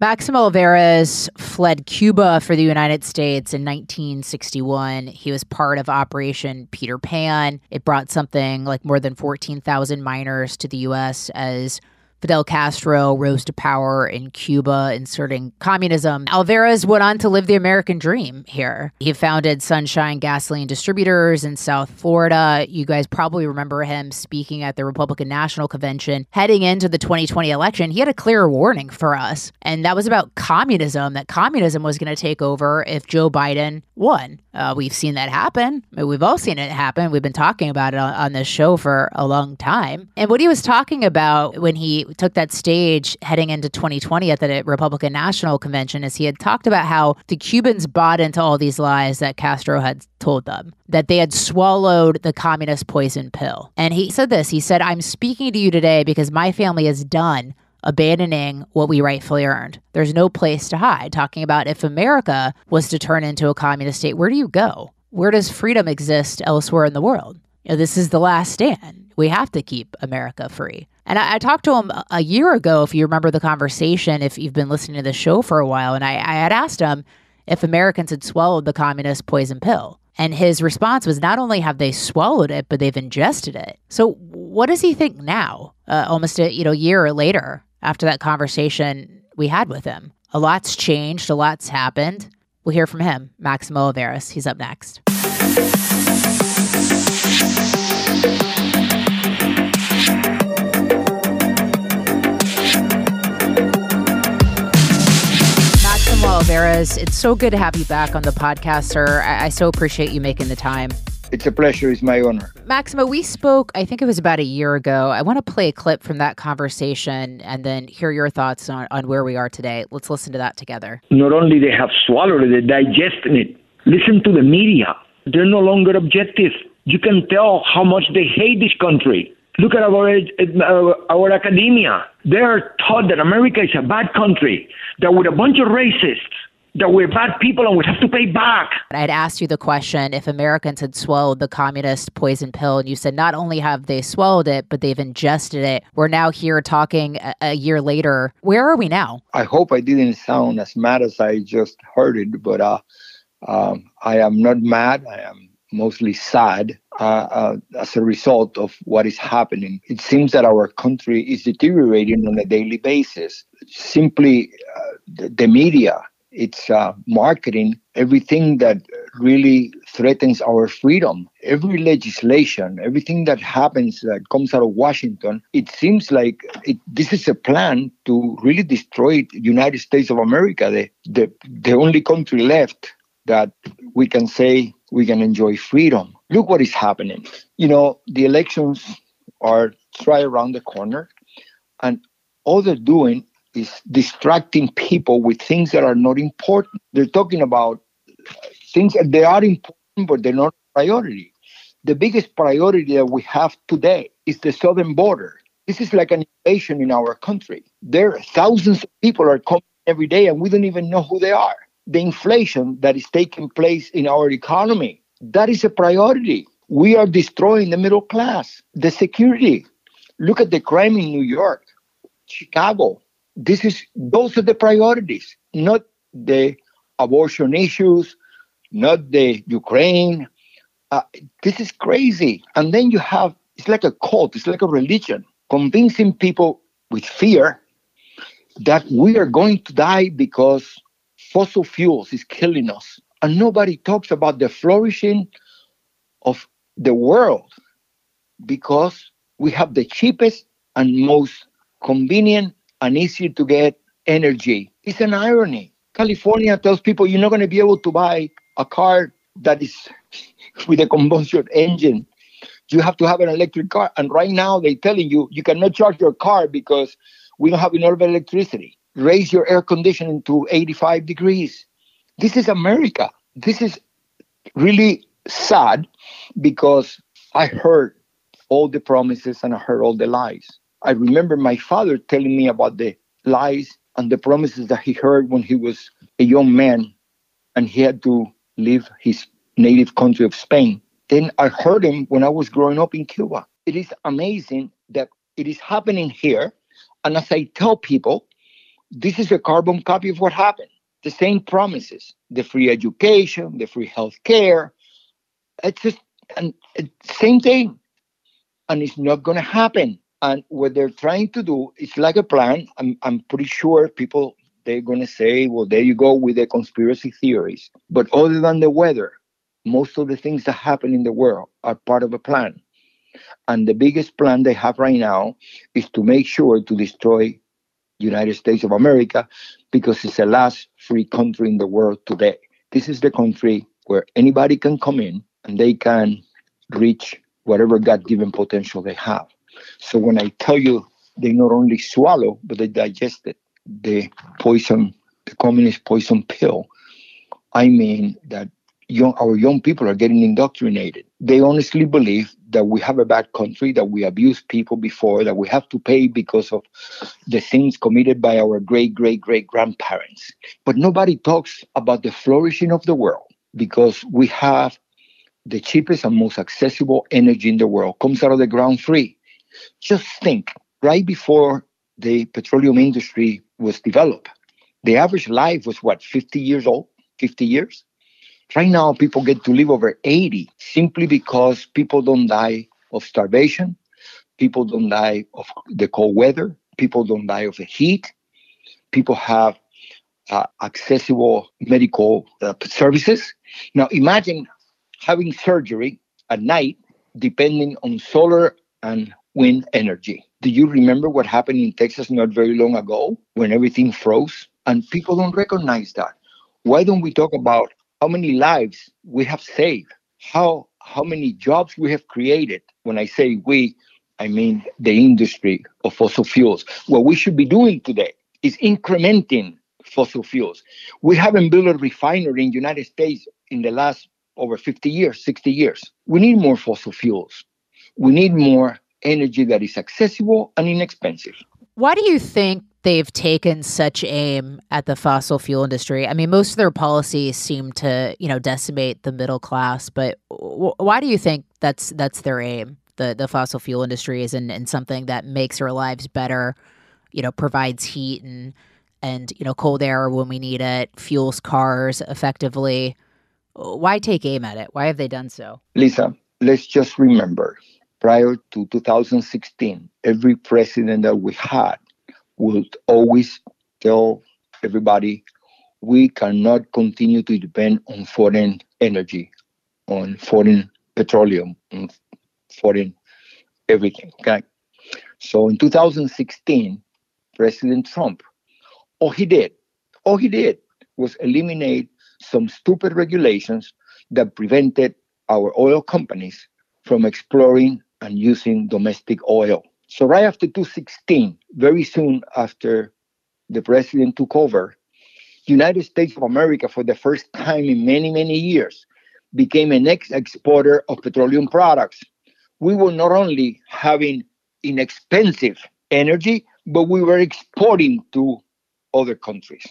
Maximo Alvarez fled Cuba for the United States in 1961. He was part of Operation Peter Pan. It brought something like more than 14,000 minors to the U.S. as Fidel Castro rose to power in Cuba, inserting communism. Alvarez went on to live the American dream here. He founded Sunshine Gasoline Distributors in South Florida. You guys probably remember him speaking at the Republican National Convention heading into the 2020 election. He had a clear warning for us, and that was about communism, that communism was going to take over if Joe Biden won. Uh, we've seen that happen. We've all seen it happen. We've been talking about it on, on this show for a long time. And what he was talking about when he took that stage heading into 2020 at the Republican National Convention is he had talked about how the Cubans bought into all these lies that Castro had told them, that they had swallowed the communist poison pill. And he said this he said, I'm speaking to you today because my family is done abandoning what we rightfully earned. There's no place to hide. Talking about if America was to turn into a communist state, where do you go? Where does freedom exist elsewhere in the world? You know, this is the last stand. We have to keep America free. And I, I, talked to him a year ago, if you remember the conversation, if you've been listening to the show for a while, and I, I had asked him if Americans had swallowed the communist poison pill. And his response was not only have they swallowed it, but they've ingested it. So what does he think now, uh, almost a you know year later after that conversation we had with him? A lot's changed, a lot's happened. We'll hear from him, Maximo Alvarez. He's up next. Alvarez, it's so good to have you back on the podcast, sir. I, I so appreciate you making the time. It's a pleasure. It's my honor. Maximo, we spoke, I think it was about a year ago. I want to play a clip from that conversation and then hear your thoughts on, on where we are today. Let's listen to that together. Not only they have swallowed it, they're digesting it. Listen to the media. They're no longer objective. You can tell how much they hate this country. Look at our, uh, our academia. They're taught that America is a bad country, that we're a bunch of racists, that we're bad people and we have to pay back. I'd asked you the question if Americans had swallowed the communist poison pill, and you said not only have they swallowed it, but they've ingested it. We're now here talking a, a year later. Where are we now? I hope I didn't sound as mad as I just heard it, but uh, um, I am not mad. I am mostly sad uh, uh, as a result of what is happening. It seems that our country is deteriorating on a daily basis. Simply, uh, the, the, media it's uh, marketing everything that really threatens our freedom. Every legislation, everything that happens that comes out of Washington, it seems like it, this is a plan to really destroy the United States of America, the, the, the only country left that we can say we can enjoy freedom. Look what is happening. You know, the elections are right around the corner, and all they're doing is distracting people with things that are not important. They're talking about things that they are important, but they're not priority. The biggest priority that we have today is the southern border. This is like an invasion in our country. There are thousands of people are coming every day, and we don't even know who they are. The inflation that is taking place in our economy, that is a priority. We are destroying the middle class. The security. Look at the crime in New York, Chicago, this is those are the priorities, not the abortion issues, not the Ukraine. Uh, this is crazy. And then you have it's like a cult, it's like a religion, convincing people with fear that we are going to die because fossil fuels is killing us. And nobody talks about the flourishing of the world because we have the cheapest and most convenient and easy to get energy. It's an irony. California tells people you're not going to be able to buy a car that is with a combustion engine. You have to have an electric car. And right now they're telling you you cannot charge your car because we don't have enough electricity. Raise your air conditioning to 85 degrees. This is America. This is really sad because I heard all the promises and I heard all the lies. I remember my father telling me about the lies and the promises that he heard when he was a young man and he had to leave his native country of Spain. Then I heard him when I was growing up in Cuba. It is amazing that it is happening here. And as I tell people, this is a carbon copy of what happened. The same promises, the free education, the free health care. It's just and same thing. And it's not gonna happen. And what they're trying to do is like a plan. I'm, I'm pretty sure people, they're going to say, well, there you go with the conspiracy theories. But other than the weather, most of the things that happen in the world are part of a plan. And the biggest plan they have right now is to make sure to destroy United States of America because it's the last free country in the world today. This is the country where anybody can come in and they can reach whatever God given potential they have. So when I tell you they not only swallow, but they digest it, the poison, the communist poison pill, I mean that young, our young people are getting indoctrinated. They honestly believe that we have a bad country, that we abused people before, that we have to pay because of the things committed by our great, great, great grandparents. But nobody talks about the flourishing of the world because we have the cheapest and most accessible energy in the world, comes out of the ground free. Just think, right before the petroleum industry was developed, the average life was what, 50 years old, 50 years? Right now, people get to live over 80 simply because people don't die of starvation, people don't die of the cold weather, people don't die of the heat, people have uh, accessible medical uh, services. Now, imagine having surgery at night depending on solar and wind energy. Do you remember what happened in Texas not very long ago when everything froze? And people don't recognize that. Why don't we talk about how many lives we have saved? How how many jobs we have created? When I say we, I mean the industry of fossil fuels. What we should be doing today is incrementing fossil fuels. We haven't built a refinery in the United States in the last over 50 years, 60 years. We need more fossil fuels. We need more energy that is accessible and inexpensive. Why do you think they've taken such aim at the fossil fuel industry? I mean, most of their policies seem to, you know, decimate the middle class, but w- why do you think that's that's their aim? The the fossil fuel industry is in, in something that makes our lives better, you know, provides heat and and you know cold air when we need it, fuels cars effectively. Why take aim at it? Why have they done so? Lisa, let's just remember prior to 2016, every president that we had would always tell everybody we cannot continue to depend on foreign energy, on foreign petroleum, on foreign everything. Okay. So in 2016, President Trump, all he did, all he did was eliminate some stupid regulations that prevented our oil companies from exploring and using domestic oil. So right after 2016, very soon after the president took over, United States of America, for the first time in many, many years, became an ex-exporter of petroleum products. We were not only having inexpensive energy, but we were exporting to other countries.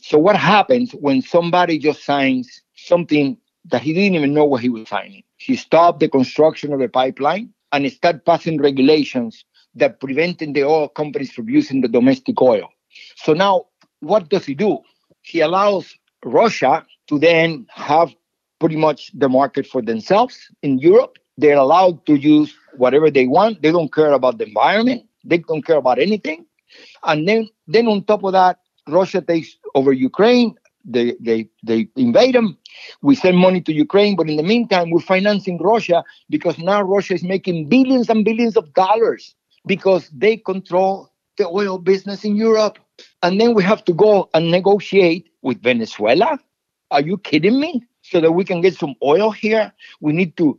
So what happens when somebody just signs something that he didn't even know what he was signing? He stopped the construction of the pipeline and start passing regulations that prevented the oil companies from using the domestic oil. So now what does he do? He allows Russia to then have pretty much the market for themselves in Europe. They're allowed to use whatever they want. They don't care about the environment. They don't care about anything. And then, then on top of that, Russia takes over Ukraine. They, they, they invade them. We send money to Ukraine, but in the meantime, we're financing Russia because now Russia is making billions and billions of dollars because they control the oil business in Europe. And then we have to go and negotiate with Venezuela. Are you kidding me? So that we can get some oil here, we need to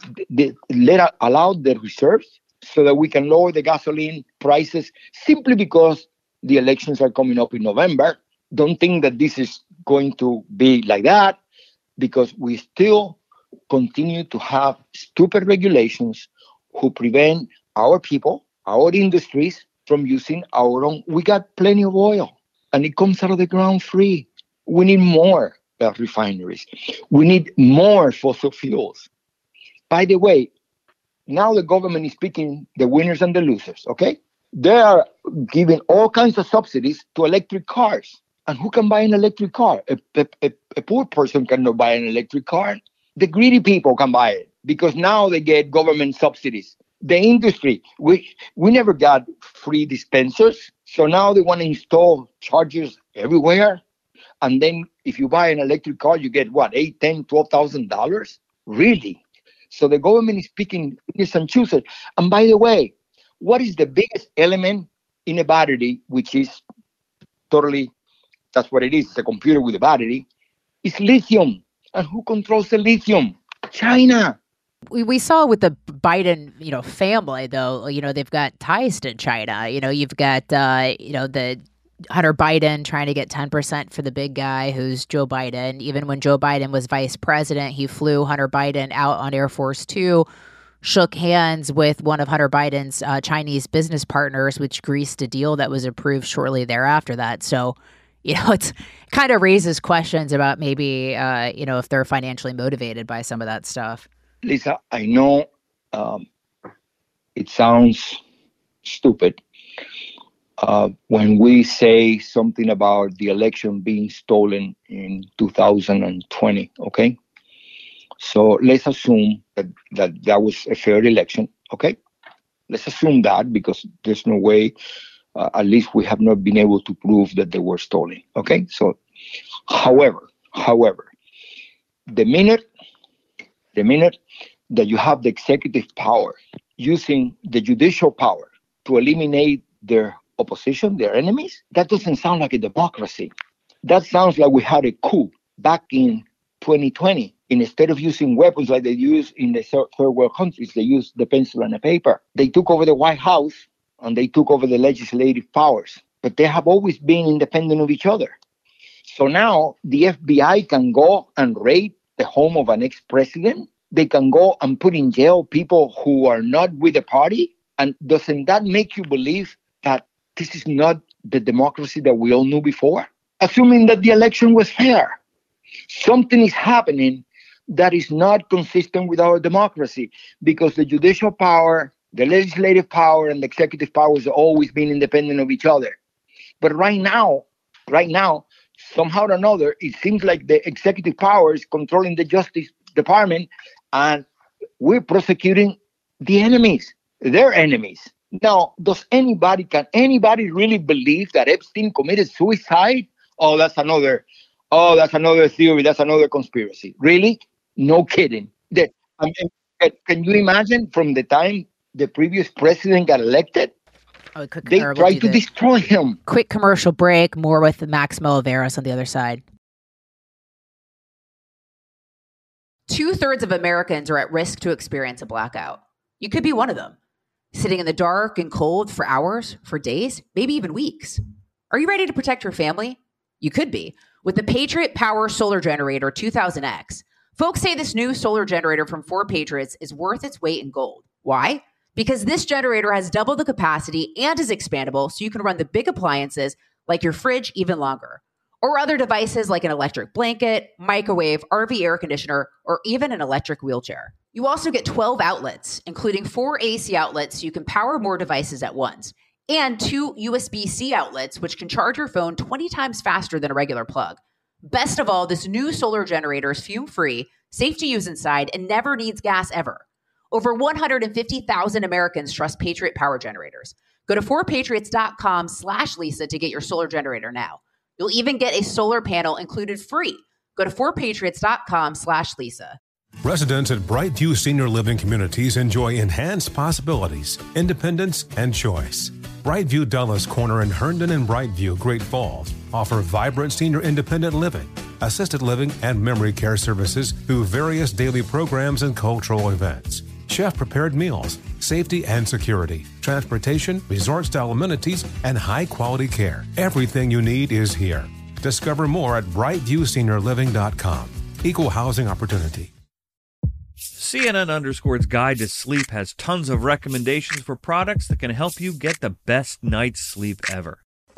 let allow the reserves so that we can lower the gasoline prices simply because the elections are coming up in November. Don't think that this is going to be like that because we still continue to have stupid regulations who prevent our people, our industries from using our own. We got plenty of oil and it comes out of the ground free. We need more uh, refineries. We need more fossil fuels. By the way, now the government is picking the winners and the losers, okay? They are giving all kinds of subsidies to electric cars. And who can buy an electric car? A, a, a poor person cannot buy an electric car. The greedy people can buy it because now they get government subsidies. The industry, we, we never got free dispensers. So now they want to install chargers everywhere. And then if you buy an electric car, you get what, eight, ten, twelve thousand dollars? Really? So the government is picking this and choosing. And by the way, what is the biggest element in a battery, which is totally that's what it is, it's a computer with a battery, It's lithium. And who controls the lithium? China. We, we saw with the Biden, you know, family though, you know, they've got ties to China. You know, you've got uh, you know, the Hunter Biden trying to get 10% for the big guy who's Joe Biden. Even when Joe Biden was vice president, he flew Hunter Biden out on Air Force 2, shook hands with one of Hunter Biden's uh, Chinese business partners, which greased a deal that was approved shortly thereafter that. So, you know, it's kind of raises questions about maybe, uh, you know, if they're financially motivated by some of that stuff. Lisa, I know um, it sounds stupid, uh, when we say something about the election being stolen in 2020, okay? So let's assume that, that that was a fair election, okay? Let's assume that because there's no way, uh, at least we have not been able to prove that they were stolen, okay? So, however, however, the minute, the minute that you have the executive power using the judicial power to eliminate their opposition, their enemies, that doesn't sound like a democracy. That sounds like we had a coup back in 2020. instead of using weapons like they use in the third world countries, they use the pencil and the paper. They took over the White House and they took over the legislative powers, but they have always been independent of each other. So now the FBI can go and raid the home of an ex president. They can go and put in jail people who are not with the party. And doesn't that make you believe that this is not the democracy that we all knew before. Assuming that the election was fair, something is happening that is not consistent with our democracy because the judicial power, the legislative power, and the executive power has always been independent of each other. But right now, right now, somehow or another, it seems like the executive power is controlling the Justice Department and we're prosecuting the enemies, their enemies. Now, does anybody, can anybody really believe that Epstein committed suicide? Oh, that's another Oh, that's another theory. That's another conspiracy. Really? No kidding. That, I mean, can you imagine from the time the previous president got elected? Oh, quick, they tried to the destroy him. quick commercial break. More with Maximo Alvarez on the other side. Two thirds of Americans are at risk to experience a blackout. You could be one of them, sitting in the dark and cold for hours, for days, maybe even weeks. Are you ready to protect your family? You could be with the Patriot Power Solar Generator 2000X. Folks say this new solar generator from Four Patriots is worth its weight in gold. Why? Because this generator has double the capacity and is expandable so you can run the big appliances like your fridge even longer or other devices like an electric blanket, microwave, RV air conditioner, or even an electric wheelchair. You also get 12 outlets, including four AC outlets so you can power more devices at once, and two USB C outlets, which can charge your phone 20 times faster than a regular plug. Best of all, this new solar generator is fume free, safe to use inside, and never needs gas ever. Over 150,000 Americans trust Patriot Power Generators. Go to 4patriots.com slash Lisa to get your solar generator now. You'll even get a solar panel included free. Go to 4patriots.com slash Lisa. Residents at Brightview Senior Living Communities enjoy enhanced possibilities, independence, and choice. Brightview Dulles Corner in Herndon and Brightview, Great Falls, offer vibrant senior independent living, assisted living, and memory care services through various daily programs and cultural events. Chef prepared meals, safety and security, transportation, resort style amenities, and high quality care. Everything you need is here. Discover more at brightviewseniorliving.com. Equal housing opportunity. CNN Underscored's Guide to Sleep has tons of recommendations for products that can help you get the best night's sleep ever.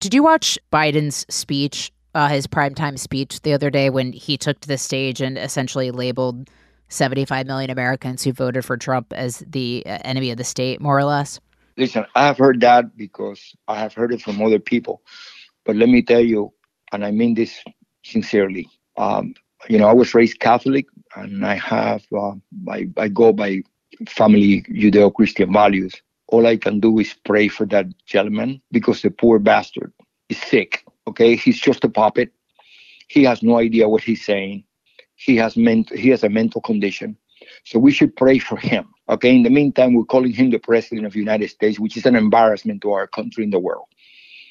Did you watch Biden's speech, uh, his primetime speech the other day when he took to the stage and essentially labeled 75 million Americans who voted for Trump as the uh, enemy of the state, more or less? Listen, I have heard that because I have heard it from other people. But let me tell you, and I mean this sincerely. Um, you know, I was raised Catholic, and I have uh, I, I go by family Judeo-Christian values. All I can do is pray for that gentleman because the poor bastard is sick. Okay, he's just a puppet. He has no idea what he's saying. He has ment- he has a mental condition. So we should pray for him. Okay. In the meantime, we're calling him the president of the United States, which is an embarrassment to our country and the world.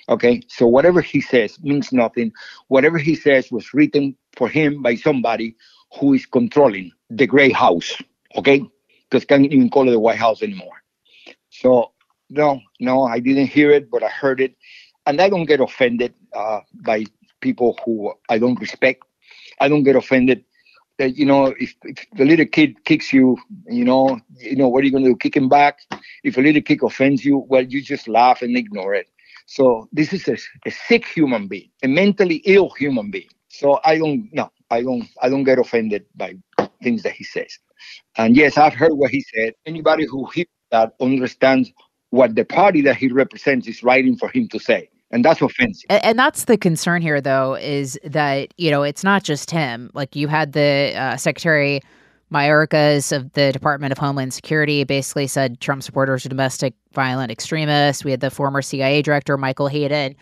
Okay. So whatever he says means nothing. Whatever he says was written for him by somebody who is controlling the Gray House. Okay. Because can't even call it the White House anymore. So no, no, I didn't hear it, but I heard it, and I don't get offended uh, by people who I don't respect. I don't get offended that you know if, if the little kid kicks you, you know, you know what are you going to do? Kick him back. If a little kid offends you, well, you just laugh and ignore it. So this is a, a sick human being, a mentally ill human being. So I don't, no, I don't, I don't get offended by things that he says. And yes, I've heard what he said. Anybody who hears that understands what the party that he represents is writing for him to say. And that's offensive. And, that's the concern here, though, is that, you know, it's not just him. Like you had the uh, Secretary Mayorkas of the Department of Homeland Security basically said Trump supporters are domestic violent extremists. We had the former CIA director, Michael Hayden,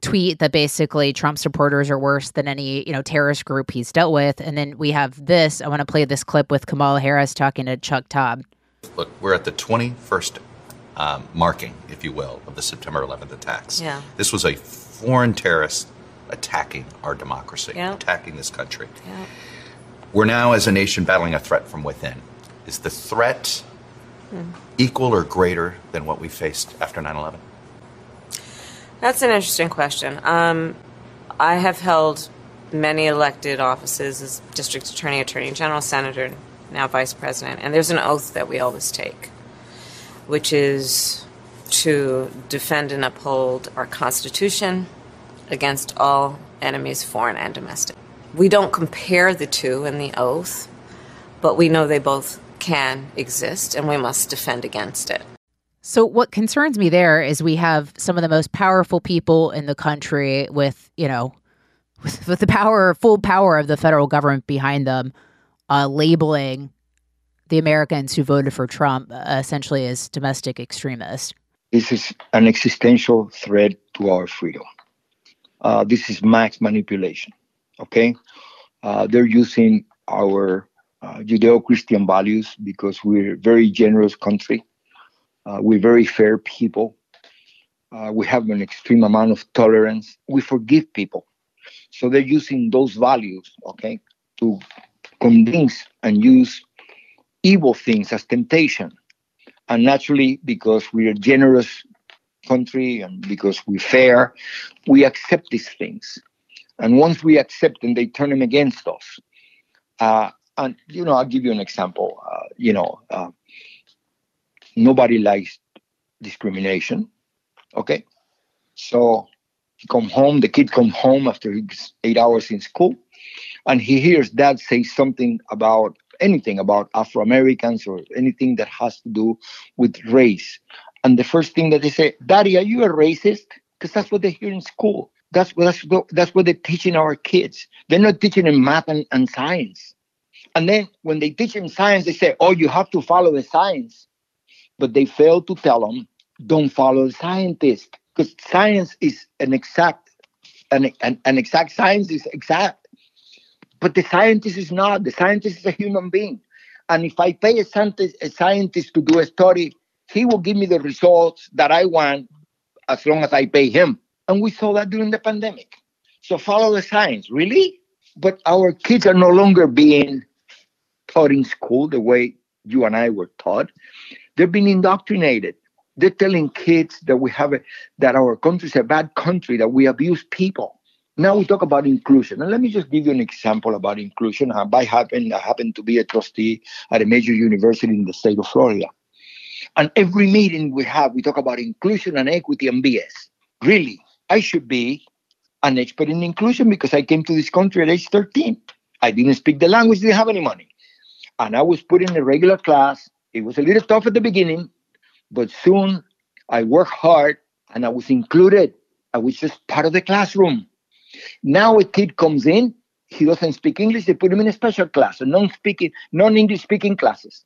tweet that basically Trump supporters are worse than any, you know, terrorist group he's dealt with. And then we have this. I want to play this clip with Kamala Harris talking to Chuck Todd. Look, we're at the 21st um, marking, if you will, of the September 11th attacks. Yeah. This was a foreign terrorist attacking our democracy, Yeah. attacking this country. Yeah. We're now, as a nation, battling a threat from within. Is the threat hmm. equal or greater than what we faced after 9 11? That's an interesting question. Um, I have held many elected offices as district attorney, attorney general, senator, now vice president, and there's an oath that we always take, which is to defend and uphold our Constitution against all enemies, foreign and domestic. We don't compare the two in the oath, but we know they both can exist and we must defend against it. So, what concerns me there is we have some of the most powerful people in the country with, you know, with, with the power, full power of the federal government behind them, uh, labeling the Americans who voted for Trump uh, essentially as domestic extremists. This is an existential threat to our freedom. Uh, this is mass manipulation. Okay, uh, they're using our uh, Judeo-Christian values because we're a very generous country. Uh, we're very fair people. Uh, we have an extreme amount of tolerance. We forgive people. So they're using those values, okay, to convince and use evil things as temptation. And naturally, because we're a generous country and because we're fair, we accept these things. And once we accept them, they turn them against us. Uh, and, you know, I'll give you an example. Uh, you know, uh, nobody likes discrimination. Okay. So come home, the kid come home after eight hours in school, and he hears dad say something about anything about Afro Americans or anything that has to do with race. And the first thing that they say, Daddy, are you a racist? Because that's what they hear in school. That's what that's, that's what they're teaching our kids. They're not teaching them math and, and science. And then when they teach them science, they say, Oh, you have to follow the science. But they fail to tell them, don't follow the scientist. Because science is an exact, an, an, an exact science is exact. But the scientist is not. The scientist is a human being. And if I pay a scientist, a scientist to do a study, he will give me the results that I want as long as I pay him. And we saw that during the pandemic. So follow the science, really? But our kids are no longer being taught in school the way you and I were taught. They're being indoctrinated. They're telling kids that we have a, that our country is a bad country, that we abuse people. Now we talk about inclusion. And let me just give you an example about inclusion. I happen, I happen to be a trustee at a major university in the state of Florida. And every meeting we have, we talk about inclusion and equity and BS. Really, I should be an expert in inclusion because I came to this country at age 13. I didn't speak the language, didn't have any money. And I was put in a regular class. It was a little tough at the beginning, but soon I worked hard and I was included. I was just part of the classroom. Now a kid comes in, he doesn't speak English, they put him in a special class, a non-speaking, non-English speaking classes.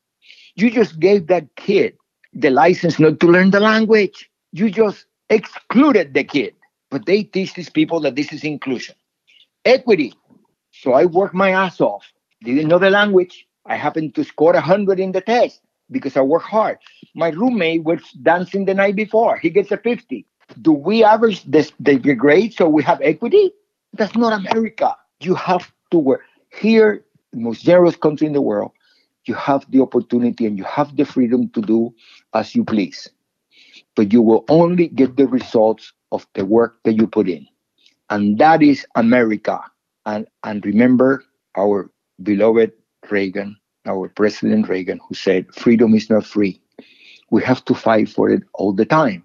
You just gave that kid the license not to learn the language. You just excluded the kid. But they teach these people that this is inclusion. Equity. So I worked my ass off. Didn't know the language. I happened to score 100 in the test because I worked hard. My roommate was dancing the night before. He gets a 50 do we average this, the grade so we have equity? That's not America. You have to work. Here, the most generous country in the world, you have the opportunity and you have the freedom to do as you please. But you will only get the results of the work that you put in. And that is America. And, and remember our beloved Reagan, our President Reagan, who said, freedom is not free. We have to fight for it all the time.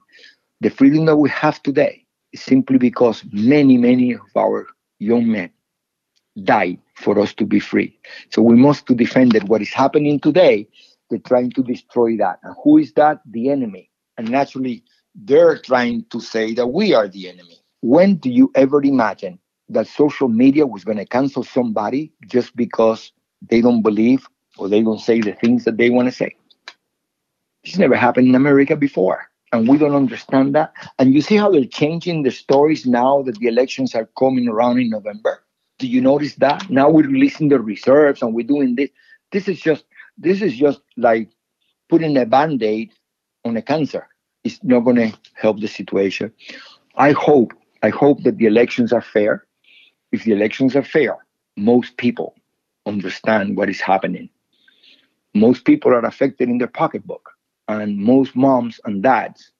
The freedom that we have today simply because many, many of our young men died for us to be free. So we must to defend it. What is happening today, they're trying to destroy that. And who is that? The enemy. And naturally, they're trying to say that we are the enemy. When do you ever imagine that social media was going to cancel somebody just because they don't believe or they don't say the things that they want to say? This never happened in America before and we don't understand that. And you see how they're changing the stories now that the elections are coming around in November. Do you notice that? Now we're releasing the reserves and we're doing this. This is just this is just like putting a band-aid on a cancer. It's not gonna help the situation. I hope, I hope that the elections are fair. If the elections are fair, most people understand what is happening. Most people are affected in their pocketbook and most moms and dads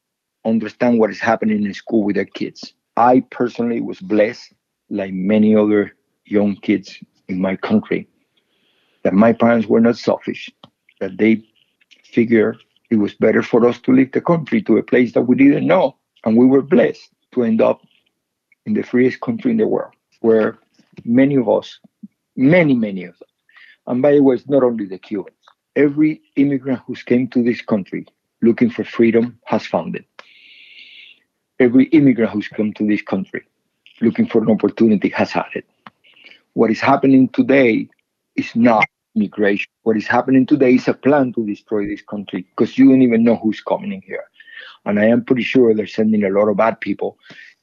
understand what is happening in school with their kids. I personally was blessed, like many other young kids in my country, that my parents were not selfish, that they figured it was better for us to leave the country to a place that we didn't know. And we were blessed to end up in the freest country in the world, where many of us, many, many of us, and by the way, it's not only the Cubans, every immigrant who's came to this country looking for freedom has found it. Every immigrant who's come to this country looking for an opportunity has had it. What is happening today is not immigration. What is happening today is a plan to destroy this country because you don't even know who's coming in here. And I am pretty sure they're sending a lot of bad people.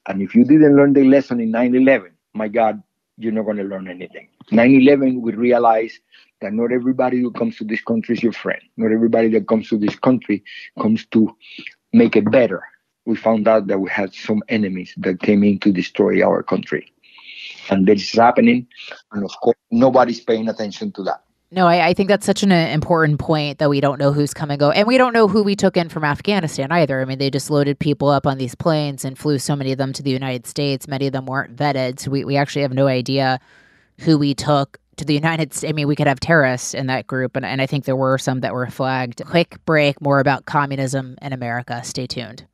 And if you didn't learn the lesson in 9 11, my God, you're not going to learn anything. 9 11, we realized that not everybody who comes to this country is your friend. Not everybody that comes to this country comes to make it better. We found out that we had some enemies that came in to destroy our country. And this is happening. And of course, nobody's paying attention to that. No, I, I, think that's such an uh, important point that we don't know who's coming and go, and we don't know who we took in from Afghanistan either. I mean, they just loaded people up on these planes and flew so many of them to the United States. Many of them weren't vetted, so we, we actually have no idea who we took to the United States. I mean, we could have terrorists in that group, and, and I think there were some that were flagged. Quick break, more about communism in America. Stay tuned.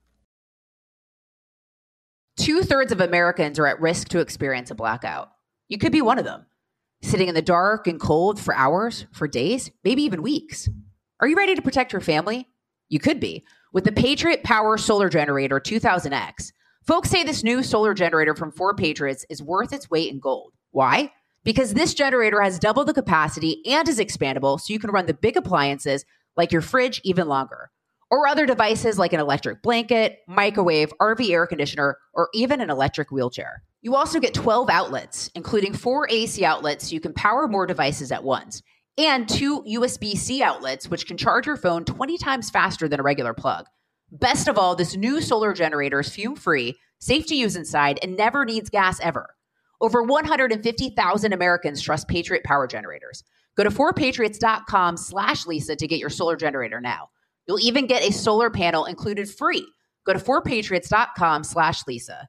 Two thirds of Americans are at risk to experience a blackout. You could be one of them sitting in the dark and cold for hours, for days, maybe even weeks. Are you ready to protect your family? You could be. With the Patriot Power Solar Generator 2000X, folks say this new solar generator from 4 Patriots is worth its weight in gold. Why? Because this generator has double the capacity and is expandable so you can run the big appliances like your fridge even longer. Or other devices like an electric blanket, microwave, RV air conditioner, or even an electric wheelchair. You also get 12 outlets, including four AC outlets so you can power more devices at once, and two USB C outlets, which can charge your phone 20 times faster than a regular plug. Best of all, this new solar generator is fume free, safe to use inside, and never needs gas ever. Over 150,000 Americans trust Patriot Power Generators. Go to 4patriots.com slash Lisa to get your solar generator now. You'll even get a solar panel included free. Go to 4patriots.com slash Lisa.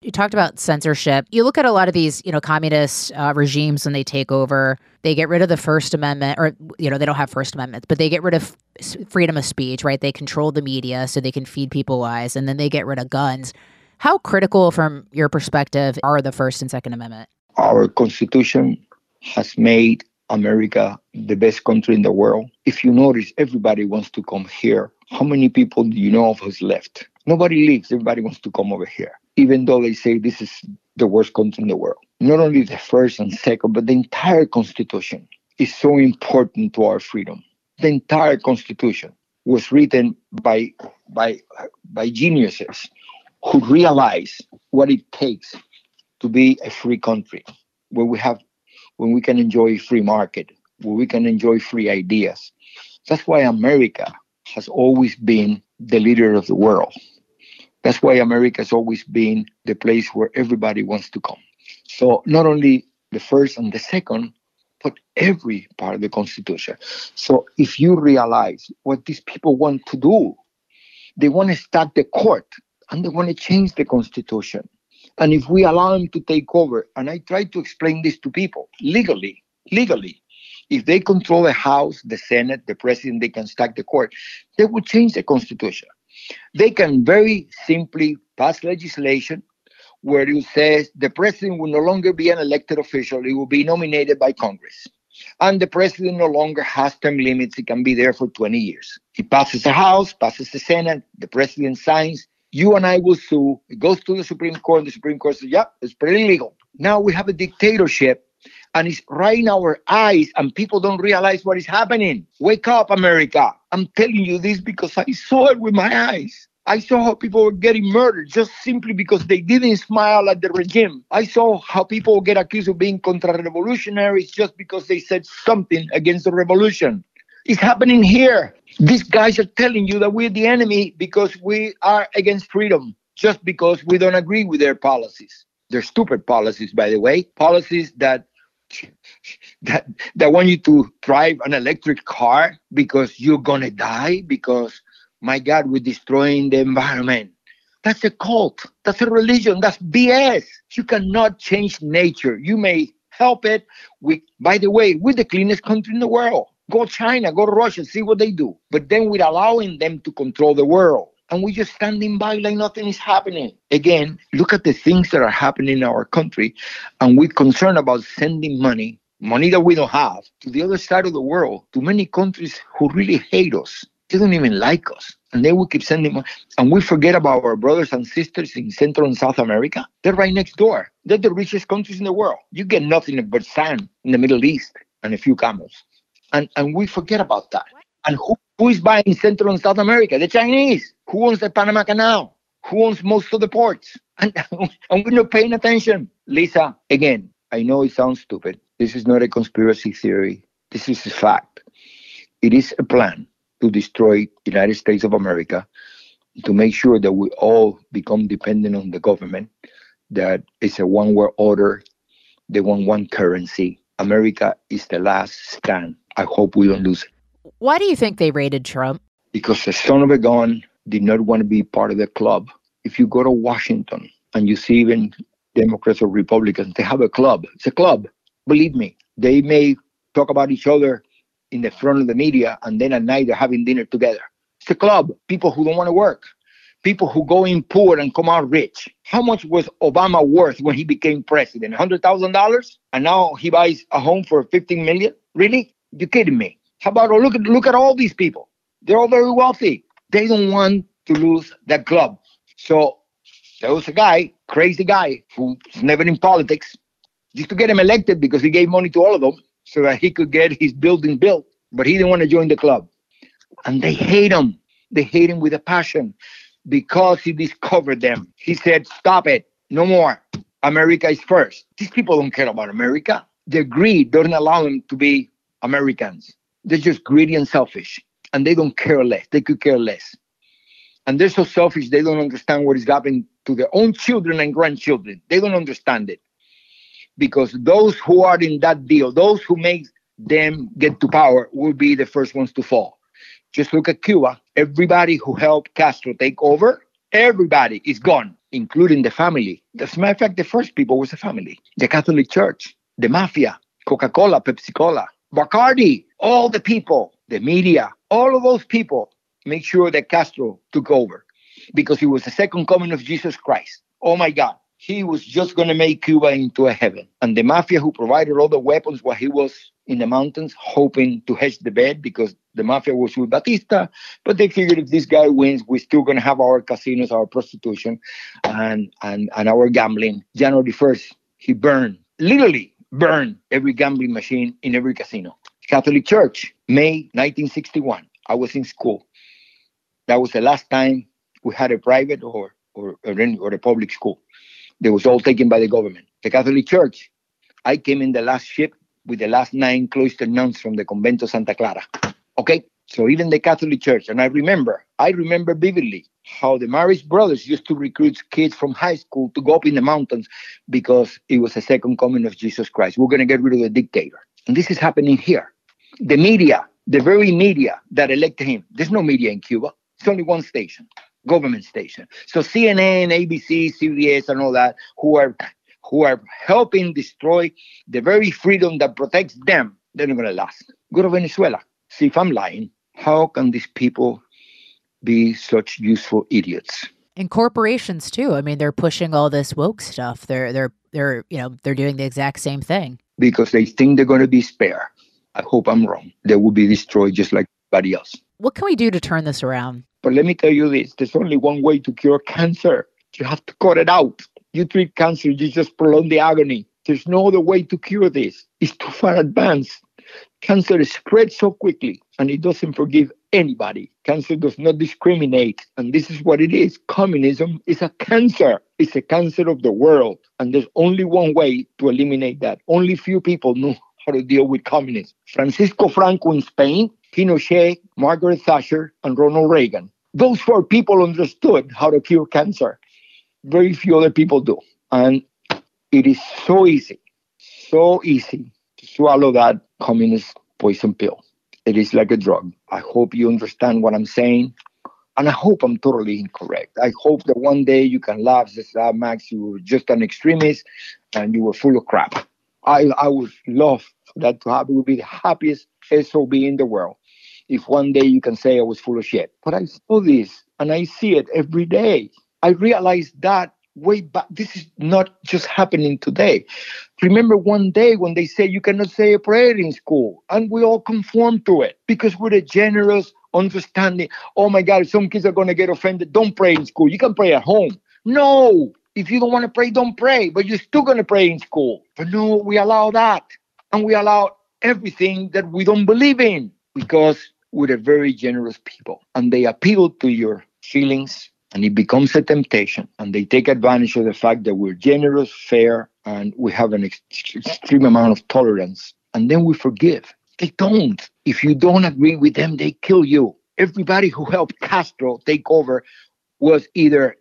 you talked about censorship. You look at a lot of these, you know, communist uh, regimes when they take over, they get rid of the First Amendment, or, you know, they don't have First Amendments, but they get rid of freedom of speech, right? They control the media so they can feed people lies, and then they get rid of guns. How critical, from your perspective, are the First and Second Amendment? Our Constitution has made America the best country in the world. If you notice, everybody wants to come here. How many people do you know of who's left? Nobody leaves. Everybody wants to come over here even though they say this is the worst country in the world. Not only the first and second, but the entire Constitution is so important to our freedom. The entire Constitution was written by by by geniuses who realize what it takes to be a free country, where we have when we can enjoy free market, where we can enjoy free ideas. That's why America has always been the leader of the world. That's why America has always been the place where everybody wants to come. So not only the first and the second, but every part of the Constitution. So if you realize what these people want to do, they want to start the court and they want to change the Constitution. And if we allow them to take over, and I try to explain this to people legally, legally, if they control the House, the Senate, the President, they can stack the court, they will change the Constitution. They can very simply pass legislation where it says the president will no longer be an elected official, he will be nominated by Congress. And the president no longer has term limits, he can be there for 20 years. He passes the House, passes the Senate, the president signs, you and I will sue. It goes to the Supreme Court, and the Supreme Court says, yeah, it's pretty legal. Now we have a dictatorship and it's right in our eyes, and people don't realize what is happening. Wake up, America. I'm telling you this because I saw it with my eyes. I saw how people were getting murdered just simply because they didn't smile at the regime. I saw how people get accused of being contra revolutionaries just because they said something against the revolution. It's happening here. These guys are telling you that we're the enemy because we are against freedom, just because we don't agree with their policies. They're stupid policies, by the way, policies that that that want you to drive an electric car because you're gonna die because my God, we're destroying the environment. That's a cult. That's a religion. That's BS. You cannot change nature. You may help it. We, by the way, we're the cleanest country in the world. Go China, go to Russia, see what they do. But then we're allowing them to control the world. And we're just standing by like nothing is happening. Again, look at the things that are happening in our country. And we're concerned about sending money, money that we don't have, to the other side of the world, to many countries who really hate us. They don't even like us. And they will keep sending money. And we forget about our brothers and sisters in Central and South America. They're right next door. They're the richest countries in the world. You get nothing but sand in the Middle East and a few camels. And, and we forget about that. And who, who is buying Central and South America? The Chinese. Who owns the Panama Canal? Who owns most of the ports? And, and we're not paying attention. Lisa, again, I know it sounds stupid. This is not a conspiracy theory. This is a fact. It is a plan to destroy the United States of America, to make sure that we all become dependent on the government, that it's a one world order, they want one currency. America is the last stand. I hope we don't lose it. Why do you think they raided Trump? Because the son of a gun did not want to be part of the club. If you go to Washington and you see even Democrats or Republicans, they have a club. It's a club. Believe me, they may talk about each other in the front of the media and then at night they're having dinner together. It's a club. People who don't want to work. People who go in poor and come out rich. How much was Obama worth when he became president? $100,000? And now he buys a home for 15 million? Really? You kidding me? How about look at look at all these people? They're all very wealthy. They don't want to lose that club. So there was a guy, crazy guy, who's never in politics, just to get him elected because he gave money to all of them so that he could get his building built. But he didn't want to join the club. And they hate him. They hate him with a passion because he discovered them. He said, Stop it. No more. America is first. These people don't care about America. Their greed doesn't allow them to be Americans. They're just greedy and selfish. And they don't care less. They could care less. And they're so selfish, they don't understand what is happening to their own children and grandchildren. They don't understand it because those who are in that deal, those who make them get to power, will be the first ones to fall. Just look at Cuba. Everybody who helped Castro take over, everybody is gone, including the family. As a matter of fact, the first people was the family, the Catholic Church, the mafia, Coca Cola, Pepsi Cola, Bacardi, all the people, the media, all of those people make sure that Castro took over because he was the second coming of Jesus Christ. Oh my God he was just going to make Cuba into a heaven. And the mafia who provided all the weapons while he was in the mountains, hoping to hedge the bet because the mafia was with Batista. But they figured if this guy wins, we're still going to have our casinos, our prostitution, and, and, and our gambling. January 1st, he burned, literally burned every gambling machine in every casino. Catholic Church, May 1961. I was in school. That was the last time we had a private or or, or a public school. They was all taken by the government. The Catholic Church, I came in the last ship with the last nine cloistered nuns from the Convento Santa Clara. Okay? So even the Catholic Church, and I remember, I remember vividly how the Marist brothers used to recruit kids from high school to go up in the mountains because it was the second coming of Jesus Christ. We're going to get rid of the dictator. And this is happening here. The media, the very media that elected him, there's no media in Cuba. It's only one station, government station. So CNN, ABC, CBS, and all that, who are who are helping destroy the very freedom that protects them, they're not going to last. Go to Venezuela. See if I'm lying. How can these people be such useful idiots? And corporations too. I mean, they're pushing all this woke stuff. They're they're they're you know they're doing the exact same thing because they think they're going to be spared. I hope I'm wrong. They will be destroyed just like everybody else. What can we do to turn this around? But let me tell you this: there's only one way to cure cancer. You have to cut it out. You treat cancer, you just prolong the agony. There's no other way to cure this. It's too far advanced. Cancer spreads so quickly and it doesn't forgive anybody. Cancer does not discriminate. And this is what it is. Communism is a cancer. It's a cancer of the world. And there's only one way to eliminate that. Only few people know how to deal with communism. Francisco Franco in Spain, Pinochet, Margaret Thatcher, and Ronald Reagan. Those four people understood how to cure cancer. Very few other people do. And it is so easy, so easy to swallow that communist poison pill. It is like a drug. I hope you understand what I'm saying. And I hope I'm totally incorrect. I hope that one day you can laugh say, ah, Max, you were just an extremist and you were full of crap. I, I would love that to happen. It would be the happiest SOB in the world if one day you can say I was full of shit. But I saw this and I see it every day. I realized that way back. This is not just happening today. Remember one day when they say you cannot say a prayer in school, and we all conform to it because we're a generous, understanding. Oh my God, some kids are going to get offended. Don't pray in school. You can pray at home. No, if you don't want to pray, don't pray, but you're still going to pray in school. But no, we allow that. And we allow everything that we don't believe in because we're a very generous people and they appeal to your feelings and it becomes a temptation and they take advantage of the fact that we're generous fair and we have an ex- extreme amount of tolerance and then we forgive they don't if you don't agree with them they kill you everybody who helped castro take over was either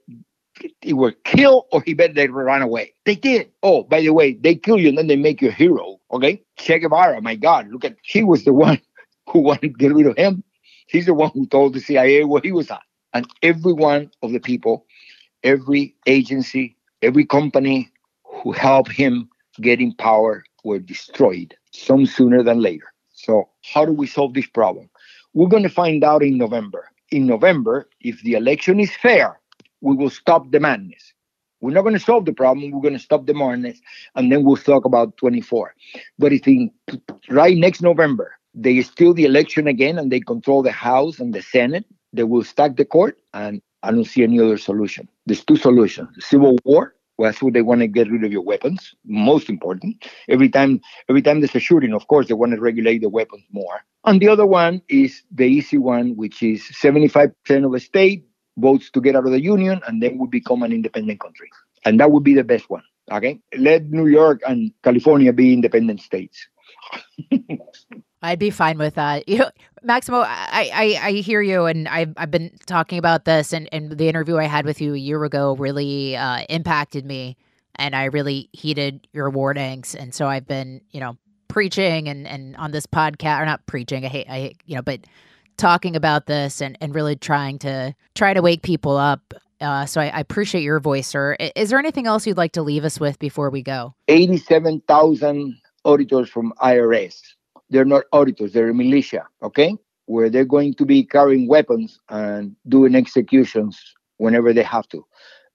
he were killed or he better they run away they did oh by the way they kill you and then they make you a hero okay che guevara my god look at he was the one who wanted to get rid of him he's the one who told the cia where he was at and every one of the people, every agency, every company who helped him get in power were destroyed, some sooner than later. So, how do we solve this problem? We're going to find out in November. In November, if the election is fair, we will stop the madness. We're not going to solve the problem. We're going to stop the madness, and then we'll talk about 24. But if in right next November they steal the election again and they control the House and the Senate, they will stack the court, and I don't see any other solution. There's two solutions: civil war. Well, that's what they want to get rid of your weapons. Most important. Every time, every time there's a shooting, of course, they want to regulate the weapons more. And the other one is the easy one, which is 75% of the state votes to get out of the union, and then we become an independent country. And that would be the best one. Okay, let New York and California be independent states. I'd be fine with that. You know, Maximo, I, I, I hear you, and I've, I've been talking about this, and, and the interview I had with you a year ago really uh, impacted me, and I really heeded your warnings, and so I've been, you know, preaching and, and on this podcast, or not preaching, I hate, I hate, you know, but talking about this and, and really trying to try to wake people up. Uh, so I, I appreciate your voice, sir. Is there anything else you'd like to leave us with before we go? 87,000 auditors from IRS they're not auditors, they're militia, okay? Where they're going to be carrying weapons and doing executions whenever they have to.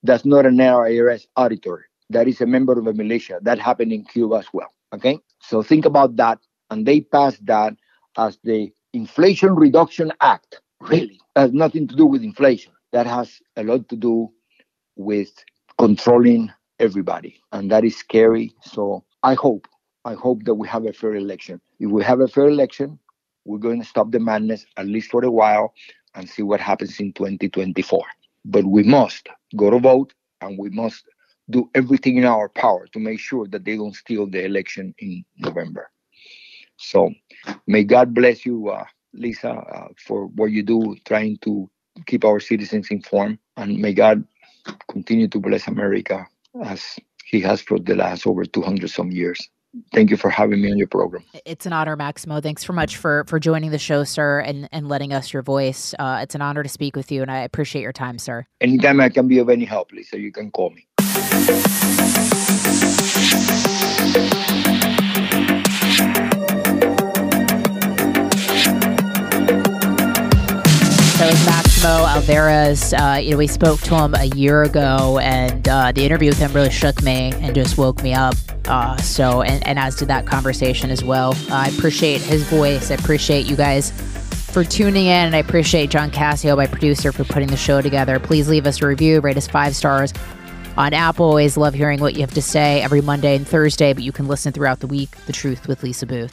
That's not an IRS auditor. That is a member of a militia. That happened in Cuba as well. Okay? So think about that. And they passed that as the Inflation Reduction Act. Really, has nothing to do with inflation. That has a lot to do with controlling everybody. And that is scary. So I hope I hope that we have a fair election. If we have a fair election, we're going to stop the madness at least for a while and see what happens in 2024. But we must go to vote and we must do everything in our power to make sure that they don't steal the election in November. So may God bless you, uh, Lisa, uh, for what you do, trying to keep our citizens informed. And may God continue to bless America as he has for the last over 200 some years. Thank you for having me on your program. It's an honor, Maximo. Thanks so much for for joining the show, sir, and and letting us your voice. Uh, it's an honor to speak with you, and I appreciate your time, sir. Anytime I can be of any help, Lisa, you can call me. That was Maximo Alvarez. Uh, you know, we spoke to him a year ago, and uh, the interview with him really shook me and just woke me up. Uh, so, and, and as did that conversation as well. I appreciate his voice. I appreciate you guys for tuning in, and I appreciate John Cassio, my producer, for putting the show together. Please leave us a review, rate us five stars on Apple. Always love hearing what you have to say every Monday and Thursday, but you can listen throughout the week. The Truth with Lisa Boothe.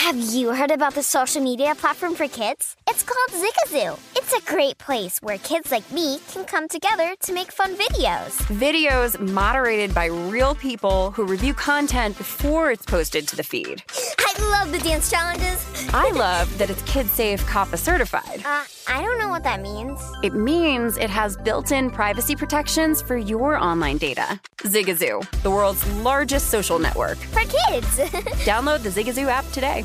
Have you heard about the social media platform for kids? It's called Zigazoo. It's a great place where kids like me can come together to make fun videos. Videos moderated by real people who review content before it's posted to the feed. I love the dance challenges. I love that it's kid safe COPPA certified. Uh, I don't know what that means. It means it has built in privacy protections for your online data. Zigazoo, the world's largest social network. For kids. Download the Zigazoo app today.